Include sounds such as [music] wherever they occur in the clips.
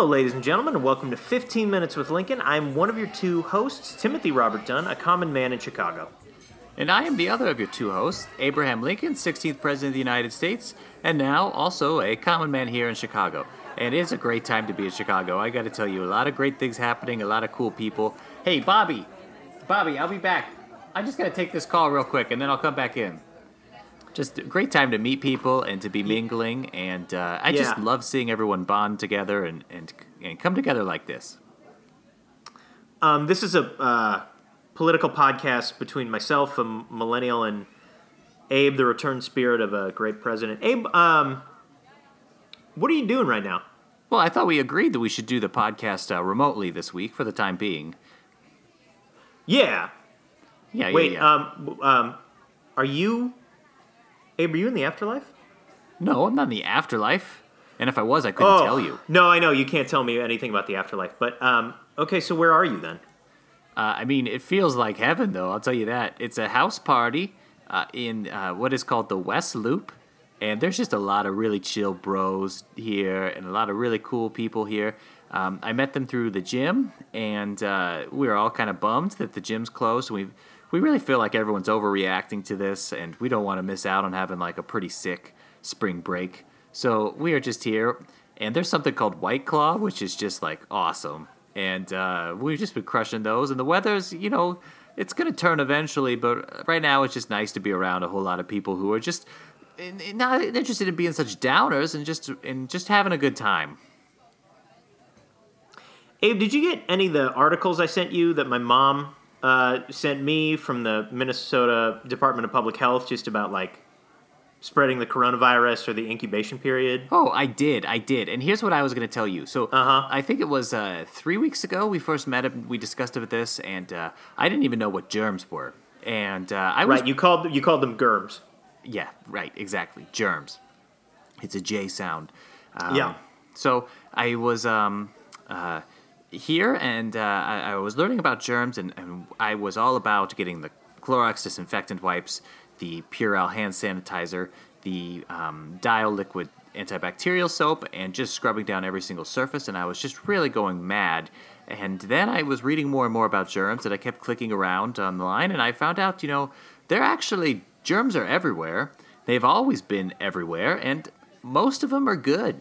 Hello, ladies and gentlemen, and welcome to 15 Minutes with Lincoln. I'm one of your two hosts, Timothy Robert Dunn, a common man in Chicago. And I am the other of your two hosts, Abraham Lincoln, 16th President of the United States, and now also a common man here in Chicago. And it's a great time to be in Chicago. I got to tell you, a lot of great things happening, a lot of cool people. Hey, Bobby, Bobby, I'll be back. I just got to take this call real quick, and then I'll come back in. Just a great time to meet people and to be mingling, and uh, I just love seeing everyone bond together and, and, and come together like this. Um, this is a uh, political podcast between myself, a millennial, and Abe, the returned spirit of a great president. Abe, um, what are you doing right now? Well, I thought we agreed that we should do the podcast uh, remotely this week for the time being. Yeah. Yeah, Wait, yeah, yeah. um, um, are you, Abe, are you in the afterlife? No, I'm not in the afterlife. And if I was, I couldn't tell you. Oh, No, I know you can't tell me anything about the afterlife. But um, okay, so where are you then? Uh, I mean, it feels like heaven, though. I'll tell you that. It's a house party uh, in uh, what is called the West Loop, and there's just a lot of really chill bros here, and a lot of really cool people here. Um, I met them through the gym, and uh, we were all kind of bummed that the gym's closed. We we really feel like everyone's overreacting to this, and we don't want to miss out on having like a pretty sick spring break. So we are just here, and there's something called White Claw, which is just like awesome. And uh, we've just been crushing those. And the weather's, you know, it's going to turn eventually, but right now it's just nice to be around a whole lot of people who are just not interested in being such downers and just and just having a good time. Abe, did you get any of the articles I sent you that my mom uh, sent me from the Minnesota Department of Public Health just about like spreading the coronavirus or the incubation period? Oh, I did, I did. And here's what I was going to tell you. So Uh-huh. I think it was uh, three weeks ago we first met up. We discussed about this, and uh, I didn't even know what germs were. And uh, I was Right, you called you called them germs. Yeah, right, exactly. Germs. It's a J sound. Um, Yeah. So I was um, uh, here and uh, I, I was learning about germs, and, and I was all about getting the Clorox disinfectant wipes, the Purell hand sanitizer, the um, Dial liquid antibacterial soap, and just scrubbing down every single surface. And I was just really going mad. And then I was reading more and more about germs, and I kept clicking around on the line, and I found out, you know, they're actually germs are everywhere. They've always been everywhere, and most of them are good.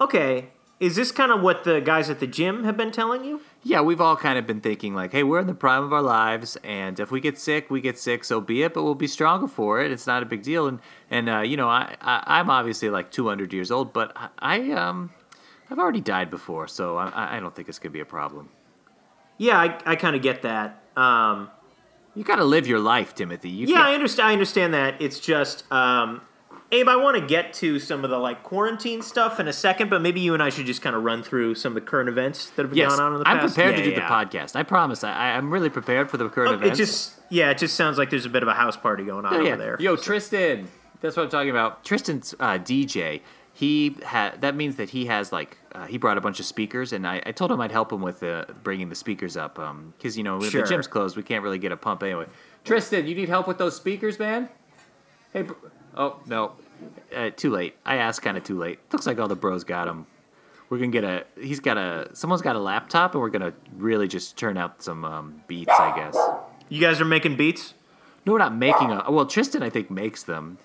Okay, is this kind of what the guys at the gym have been telling you? Yeah, we've all kind of been thinking like, hey, we're in the prime of our lives, and if we get sick, we get sick, so be it. But we'll be stronger for it. It's not a big deal. And and uh, you know, I, I I'm obviously like 200 years old, but I, I um I've already died before, so I I don't think it's gonna be a problem. Yeah, I, I kind of get that. Um, You gotta live your life, Timothy. You yeah, can't- I understand. I understand that. It's just, um, Abe, I want to get to some of the like quarantine stuff in a second, but maybe you and I should just kind of run through some of the current events that have been Yes, going on in the past. I'm prepared Yeah, to do yeah. the podcast. I promise. I, I'm really prepared for the current Oh, It events. just, yeah, it just sounds like there's a bit of a house party going on Oh, yeah. over there. Yo, Tristan. That's what I'm talking about. Tristan's uh, DJ. He had that means that he has like uh, he brought a bunch of speakers, and I, I told him I'd help him with uh, bringing the speakers up because you know when Sure. the gym's closed, we can't really get a pump anyway. Tristan, you need help with those speakers, man? Hey, br- oh no, uh, too late. I asked kind of too late. Looks like all the bros got him. We're gonna get a. He's got a. Someone's got a laptop, and we're gonna really just turn out some um, beats, I guess. You guys are making beats? No, we're not making a. Well, Tristan, I think, makes them,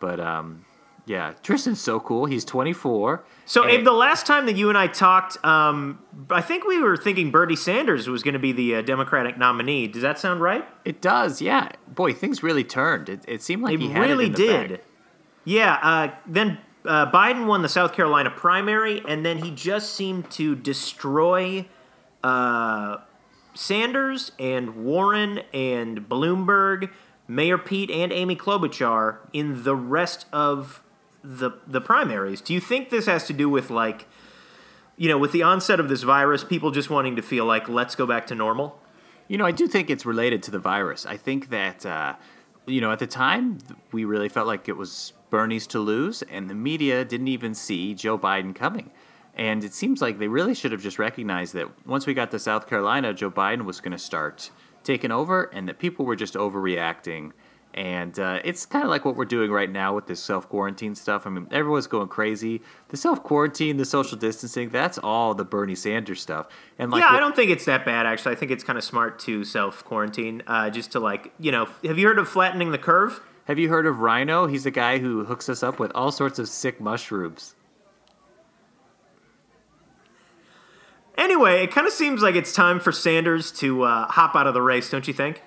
but um, yeah, Tristan's so cool. He's 24. So, Abe, the last time that you and I talked, um, I think we were thinking Bernie Sanders was going to be the uh, Democratic nominee. Does that sound right? it does, yeah. Boy, things really turned. It, it seemed like he had really it in the did. bag. Yeah. Uh, then uh, Biden won the South Carolina primary, and then he just seemed to destroy uh, Sanders and Warren and Bloomberg, Mayor Pete and Amy Klobuchar in the rest of the the primaries. Do you think this has to do with like, you know, with the onset of this virus, people just wanting to feel like let's go back to normal? You know, I do think it's related to the virus. I think that, uh, you know, at the time, we really felt like it was Bernie's to lose, and the media didn't even see Joe Biden coming. And it seems like they really should have just recognized that once we got to South Carolina, Joe Biden was going to start taking over, and that people were just overreacting. And uh, it's kind of like what we're doing right now with this self quarantine stuff. I mean, everyone's going crazy. The self quarantine, the social distancing, that's all the Bernie Sanders stuff. And like, yeah, what- I don't think it's that bad actually. I think it's kind of smart to self quarantine, uh, just to like you know. Have you heard of flattening the curve? have you heard of Rhino? He's the guy who hooks us up with all sorts of sick mushrooms. Anyway, it kind of seems like it's time for Sanders to uh, hop out of the race, don't you think?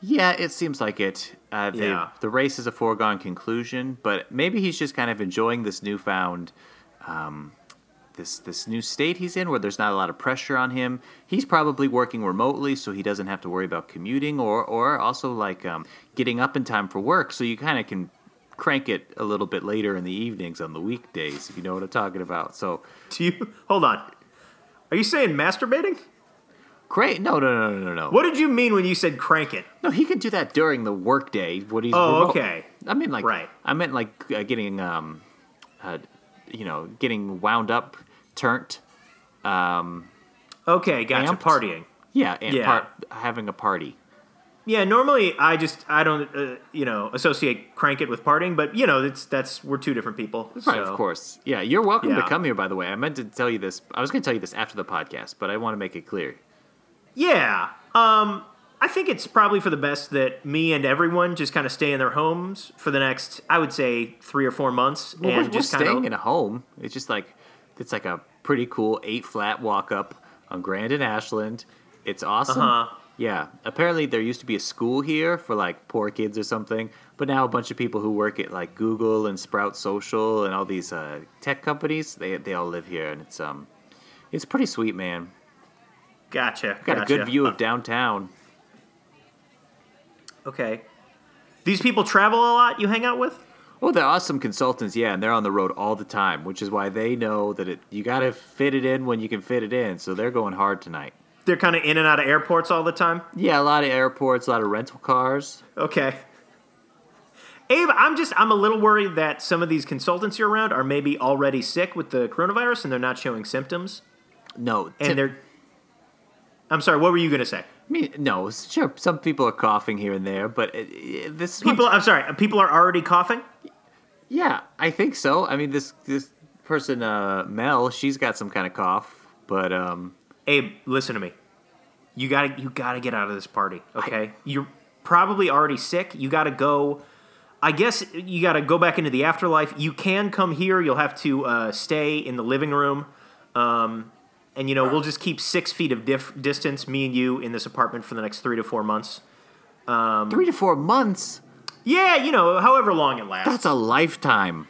Yeah, it seems like it. Uh, they, Yeah. The race is a foregone conclusion, but maybe he's just kind of enjoying this newfound, um, this this new state he's in, where there's not a lot of pressure on him. He's probably working remotely, so he doesn't have to worry about commuting, or or also like um, getting up in time for work, so you kind of can crank it a little bit later in the evenings on the weekdays, if you know what I'm talking about. So Do you hold on? Are you saying masturbating? Great. No, no, no, no, no, no. What did you mean when you said crank it? No, he can do that during the workday. What he's Oh, remote. okay. I mean, like, Right. I meant like uh, getting, um, uh, you know, getting wound up, turned. Um, Okay, gotcha. Amped? Partying. yeah, and Yeah. Part, having a party. Yeah, normally I just I don't uh, you know associate crank it with partying, but you know it's that's we're two different people. Right, so- of course. Yeah, you're welcome to come here. By the way, I meant to tell you this. I was going to tell you this after the podcast, but I want to make it clear. Yeah. Um, I think it's probably for the best that me and everyone just kind of stay in their homes for the next, I would say, three or four months, Well, and we're, we're just kind staying of. in a home. It's just like it's like a pretty cool eight flat walk up on Grand and Ashland. It's awesome. Uh-huh. Yeah. Apparently there used to be a school here for like poor kids or something, but now a bunch of people who work at like Google and Sprout Social and all these uh, tech companies, they they all live here and it's um it's pretty sweet, man. Gotcha. Got a good view of downtown. Okay. These people travel a lot. You hang out with? Well, they're awesome consultants, yeah, and they're on the road all the time, which is why they know that it you got to fit it in when you can fit it in. So they're going hard tonight. They're kind of in and out of airports all the time. Yeah, a lot of airports, a lot of rental cars. Okay. Abe, I'm just I'm a little worried that some of these consultants you're around are maybe already sick with the coronavirus and they're not showing symptoms. No, And tip- they're I'm sorry, what were you going to say? I mean, no, sure. Some people are coughing here and there, but it, it, this People I'm sorry, people are already coughing? yeah, I think so. I mean, this this person, uh, Mel, she's got some kind of cough, but um, Abe, listen to me. You got to you got to get out of this party, okay? You're probably already sick. You got to go I guess you got to go back into the afterlife. You can come here. You'll have to uh, stay in the living room. Um, and, you know, we'll just keep six feet of dif- distance, me and you, in this apartment for the next three to four months. three to four months. Yeah, you know, however long it lasts. That's a lifetime.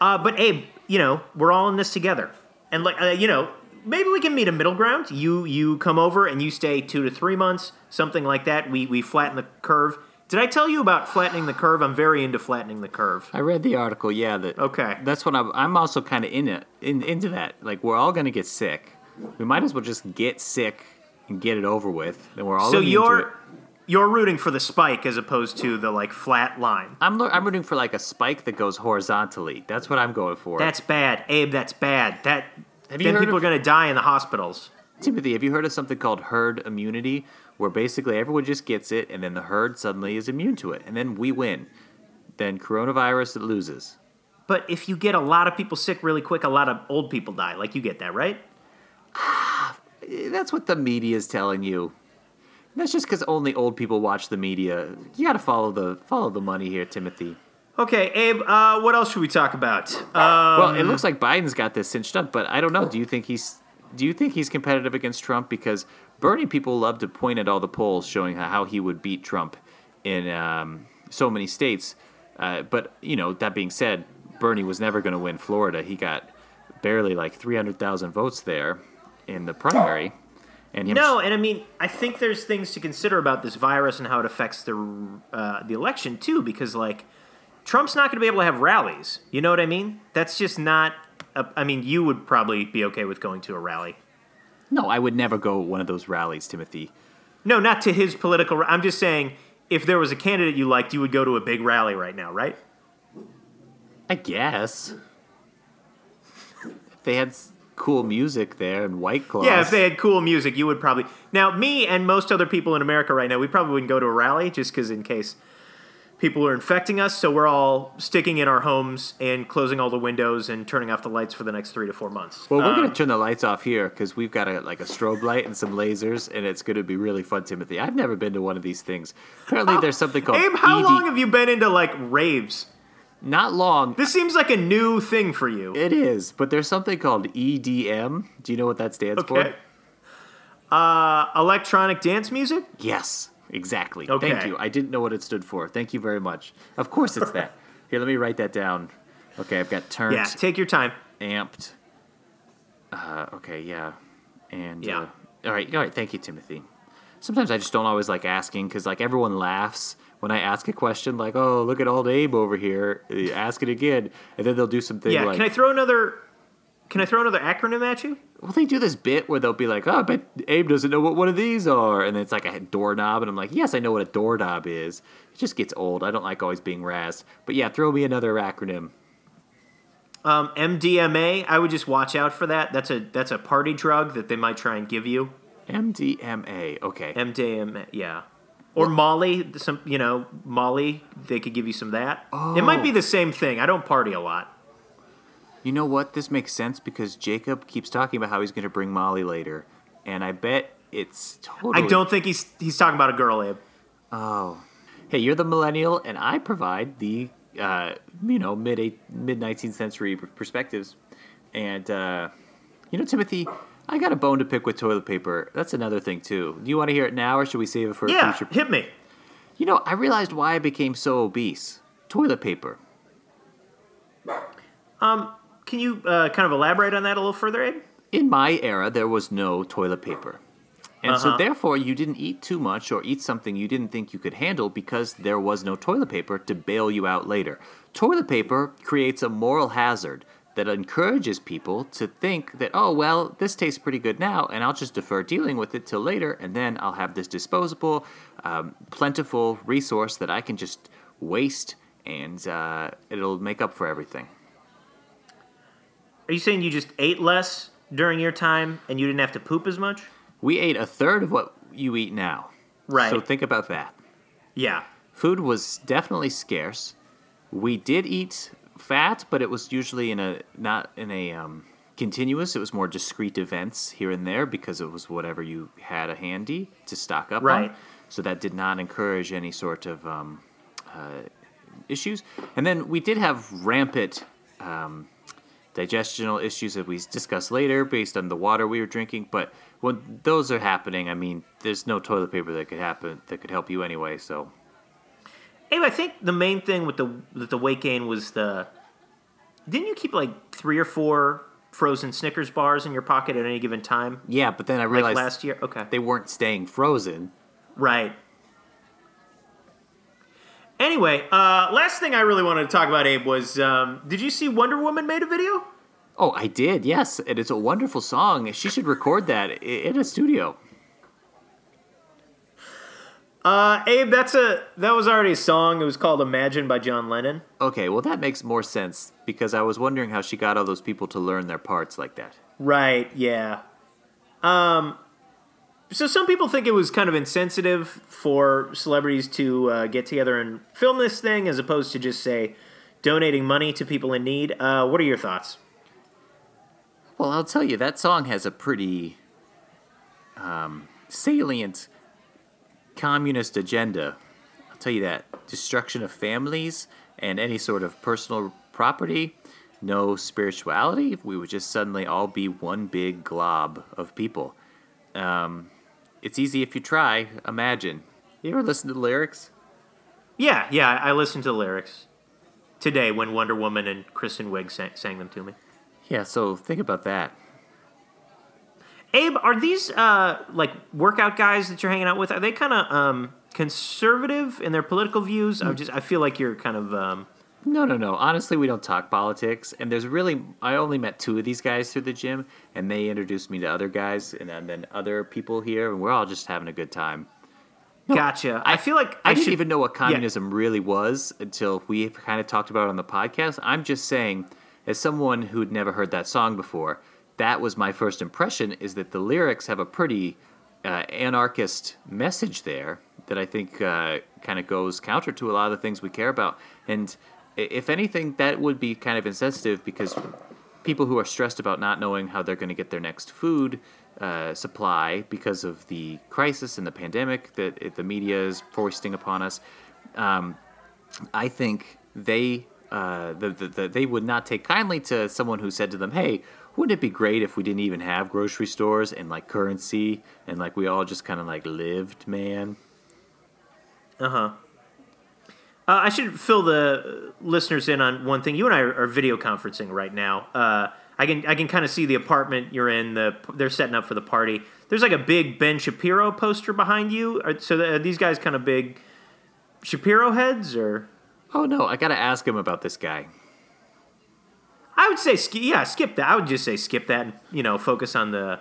Uh, but Abe, you know, we're all in this together, and like, uh, you know, maybe we can meet a middle ground. You you come over and you stay two to three months, something like that. We we flatten the curve. Did I tell you about flattening the curve? I'm very into flattening the curve. I read the article. Yeah, that. Okay. That's what I'm. I'm also kind of in it, in into that. Like we're all gonna get sick. We might as well just get sick and get it over with. Then we're all So you're you're rooting for the spike as opposed to the like flat line. I'm lo- I'm rooting for like a spike that goes horizontally. That's what I'm going for. That's bad, Abe. That's bad. That Have then people of- are gonna die in the hospitals. Timothy, have you heard of something called herd immunity, where basically everyone just gets it, and then the herd suddenly is immune to it, and then we win. Then coronavirus it loses. But if you get a lot of people sick really quick, a lot of old people die. Like you get that, right? Eh, That's what the media is telling you. That's just because only old people watch the media. You got to follow the follow the money here, Timothy. Okay, Abe. Uh, what else should we talk about? Um, Well, it looks like Biden's got this cinched up, but I don't know. Do you think he's do you think he's competitive against Trump? Because Bernie people love to point at all the polls showing how he would beat Trump in um, so many states. Uh, but you know, that being said, Bernie was never going to win Florida. He got barely like three hundred thousand votes there in the primary, and him No, and I mean, I think there's things to consider about this virus and how it affects the uh, the election too, because like Trump's not going to be able to have rallies. You know what I mean? That's just not. A, I mean, you would probably be okay with going to a rally. No, I would never go one of those rallies, Timothy. No, not to his political. I'm just saying, if there was a candidate you liked, you would go to a big rally right now, right? I guess. If they had cool music there and White Claws. Yeah, if they had cool music, you would probably. Now, me and most other people in America right now, we probably wouldn't go to a rally just because in case people are infecting us. So we're all sticking in our homes and closing all the windows and turning off the lights for the next three to four months. Well, we're Um, gonna turn the lights off here because we've got a like a strobe light and some lasers, and it's gonna be really fun, Timothy. I've never been to one of these things. Apparently, there's something called Abe, how ED long have you been into like raves? Not long. This seems like a new thing for you. It is, but there's something called EDM. Do you know what that stands Okay. for? Uh, electronic dance music? Yes, exactly. Okay. Thank you. I didn't know what it stood for. Thank you very much. Of course, it's that. [laughs] Here, let me write that down. Okay, I've got turned, Yeah, take your time. amped. Uh, okay, yeah, and Yeah. Uh, all right, all right. Thank you, Timothy. Sometimes I just don't always like asking because like everyone laughs when I ask a question, like, "Oh, look at old Abe over here, uh, ask it again," and then they'll do something Yeah, like, can I throw another? Can I throw another acronym at you? Well, they do this bit where they'll be like, "Oh, I bet Abe doesn't know what one of these are," and then it's like a doorknob, and I'm like, "Yes, I know what a doorknob is." It just gets old. I don't like always being razzed. But yeah, throw me another acronym. Um, MDMA. I would just watch out for that. That's a that's a party drug that they might try and give you. MDMA. Okay. MDMA. Yeah. Or Molly. Some you know Molly. They could give you some of that. It might be Oh. the same thing. I don't party a lot. You know what? This makes sense because Jacob keeps talking about how he's going to bring Molly later, and I bet it's totally. I don't think he's he's talking about a girl, Abe. Oh, hey, you're the millennial, and I provide the uh, you know mid eight, mid nineteenth century perspectives, and uh, you know Timothy, I got a bone to pick with toilet paper. That's another thing too. Do you want to hear it now, or should we save it for Yeah, a future? hit me. You know, I realized why I became so obese. Toilet paper. Can you uh, kind of elaborate on that a little further, Abe? In my era, there was no toilet paper. And so, Uh-huh. therefore, you didn't eat too much or eat something you didn't think you could handle because there was no toilet paper to bail you out later. Toilet paper creates a moral hazard that encourages people to think that, oh, well, this tastes pretty good now, and I'll just defer dealing with it till later, and then I'll have this disposable, um, plentiful resource that I can just waste, and uh, it'll make up for everything. Are you saying you just ate less during your time and you didn't have to poop as much? We ate a third of what you eat now. Right. So think about that. Yeah. Food was definitely scarce. We did eat fat, but it was usually in a not in a um, continuous. It was more discrete events here and there because it was whatever you had a handy to stock up Right. on. So that did not encourage any sort of um, uh, issues. And then we did have rampant um, digestional issues that we discuss later based on the water we were drinking. But when those are happening, I mean, there's no toilet paper that could happen that could help you anyway. So Abe, I think the main thing with the with the weight gain was the. Didn't you keep like three or four frozen Snickers bars in your pocket at any given time? yeah, but then I Like realized last year? Okay. they weren't staying frozen. Right. Anyway, uh, last thing I really wanted to talk about, Abe, was um, did you see Wonder Woman made a video? Oh, I did, yes, and it's a wonderful song. She should record that in a studio. Uh, Abe, that's a that was already a song. It was called "Imagine" by John Lennon. Okay, well that makes more sense because I was wondering how she got all those people to learn their parts like that. Right. Yeah. Um. So some people think it was kind of insensitive for celebrities to uh, get together and film this thing, as opposed to just say donating money to people in need. Uh, what are your thoughts? Well, I'll tell you, that song has a pretty um, salient communist agenda. I'll tell you that. Destruction of families and any sort of personal property, no spirituality. We would just suddenly all be one big glob of people. Um, it's easy if you try. Imagine. You ever listen to the lyrics? Yeah, yeah. I listened to the lyrics today when Wonder Woman and Kristen Wiig sang, sang them to me. Yeah, so think about that. Abe, are these uh, like workout guys that you're hanging out with? Are they kind of um, conservative in their political views? I just I feel like you're kind of um, No, no, no. Honestly, we don't talk politics. And there's really, I only met two of these guys through the gym, and they introduced me to other guys and, and then other people here, and we're all just having a good time. gotcha. I, feel like I, I, didn't should even know what communism really was until we kind of talked about it on the podcast. I'm just saying, as someone who'd never heard that song before, that was my first impression. Is that the lyrics have a pretty uh, anarchist message there that I think uh, kind of goes counter to a lot of the things we care about. And if anything, that would be kind of insensitive because people who are stressed about not knowing how they're going to get their next food uh, supply because of the crisis and the pandemic that the media is foisting upon us, um, I think they uh, the, the, the, they would not take kindly to someone who said to them, "Hey, wouldn't it be great if we didn't even have grocery stores and like currency and like we all just kind of like lived, man?" Uh-huh. Uh, I should fill the listeners in on one thing. You and I are, are video conferencing right now. Uh, I can I can kind of see the apartment you're in. The they're setting up for the party. There's like a big Ben Shapiro poster behind you. Are, so are these guys kind of big Shapiro heads or? Oh no, I gotta ask him about this guy. I would say yeah, skip that. I would just say skip that. And, you know, focus on the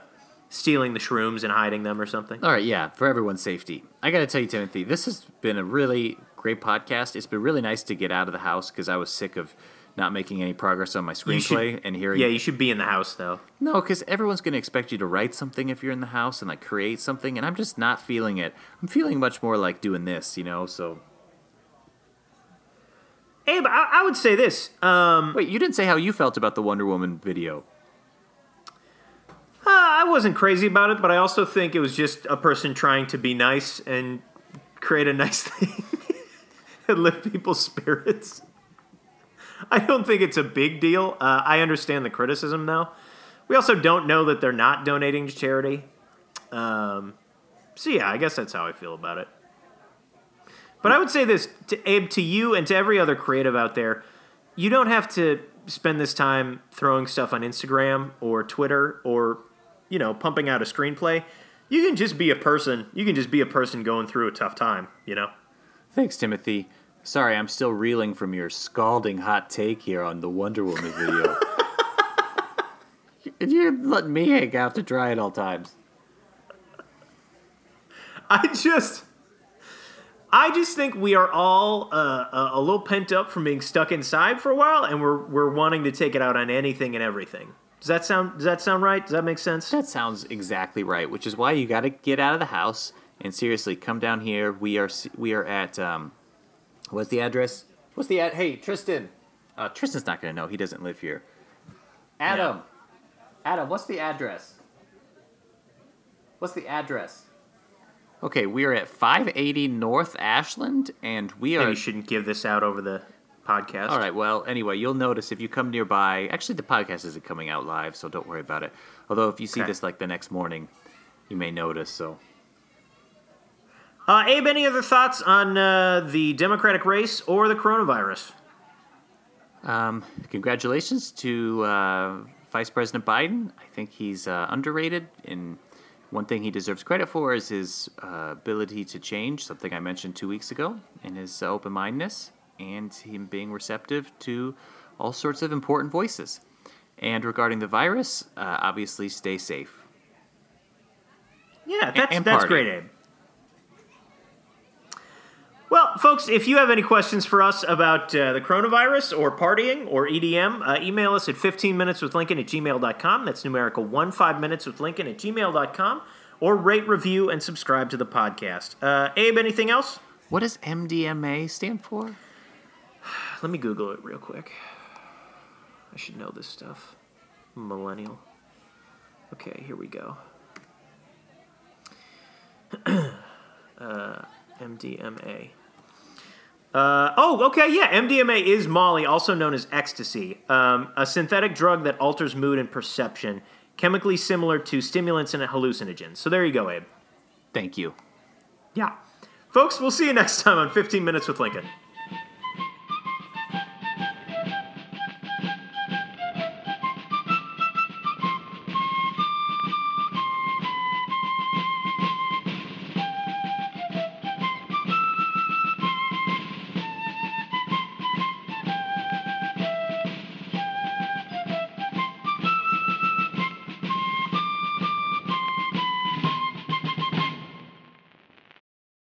stealing the shrooms and hiding them or something. All right, yeah, for everyone's safety. I got to tell you, Timothy, this has been a really great podcast. It's been really nice to get out of the house because I was sick of not making any progress on my screenplay should, and hearing. Yeah, you should be in the house though. No, because everyone's going to expect you to write something if you're in the house and like create something, and I'm just not feeling it. I'm feeling much more like doing this, you know. So. Abe, I, I would say this. Um, Wait, you didn't say how you felt about the Wonder Woman video. Uh, I wasn't crazy about it, but I also think it was just a person trying to be nice and create a nice [laughs] thing [laughs] and lift people's spirits. I don't think it's a big deal. Uh, I understand the criticism, though. We also don't know that they're not donating to charity. Um, so, yeah, I guess that's how I feel about it. But I would say this, to Abe, to you and to every other creative out there, you don't have to spend this time throwing stuff on Instagram or Twitter or, you know, pumping out a screenplay. You can just be a person. You can just be a person going through a tough time, you know? Thanks, Timothy. Sorry, I'm still reeling from your scalding hot take here on the Wonder Woman video. [laughs] You're letting me hang out to dry at all times. I just. I just think we are all uh, a, a little pent up from being stuck inside for a while, and we're we're wanting to take it out on anything and everything. Does that sound Does that sound right? Does that make sense? That sounds exactly right. Which is why you got to get out of the house and seriously come down here. We are we are at um, what's the address? What's the ad? Hey, Tristan. Uh, Tristan's not gonna know. He doesn't live here. Adam. Adam, what's the address? What's the address? Okay, we are at 580 North Ashland, and we are. Maybe you shouldn't give this out over the podcast. All right. Well, anyway, you'll notice if you come nearby. Actually, the podcast isn't coming out live, so don't worry about it. Although, if you see Okay. this like the next morning, you may notice. So, Uh, Abe, any other thoughts on uh, the Democratic race or the coronavirus? um, congratulations to uh, Vice President Biden. I think he's uh, underrated. And one thing he deserves credit for is his uh, ability to change. Something I mentioned two weeks ago, and his uh, open mindedness, and him being receptive to all sorts of important voices. And regarding the virus, uh, obviously, stay safe. Yeah, that's and that's great, Abe. Well, folks, if you have any questions for us about uh, the coronavirus or partying or EDM, uh, email us at 15minuteswithlincoln at gmail.com. That's numerical 1 5 minutes with Lincoln at gmail.com. Or rate, review, and subscribe to the podcast. Uh, Abe, anything else? What does MDMA stand for? [sighs] Let me Google it real quick. I should know this stuff. Millennial. Okay, here we go. [clears throat] uh, MDMA. Uh, oh, okay, yeah. MDMA is Molly, also known as ecstasy, um, a synthetic drug that alters mood and perception, chemically similar to stimulants and hallucinogens. So there you go, Abe. Thank you. Yeah. Folks, we'll see you next time on 15 Minutes with Lincoln.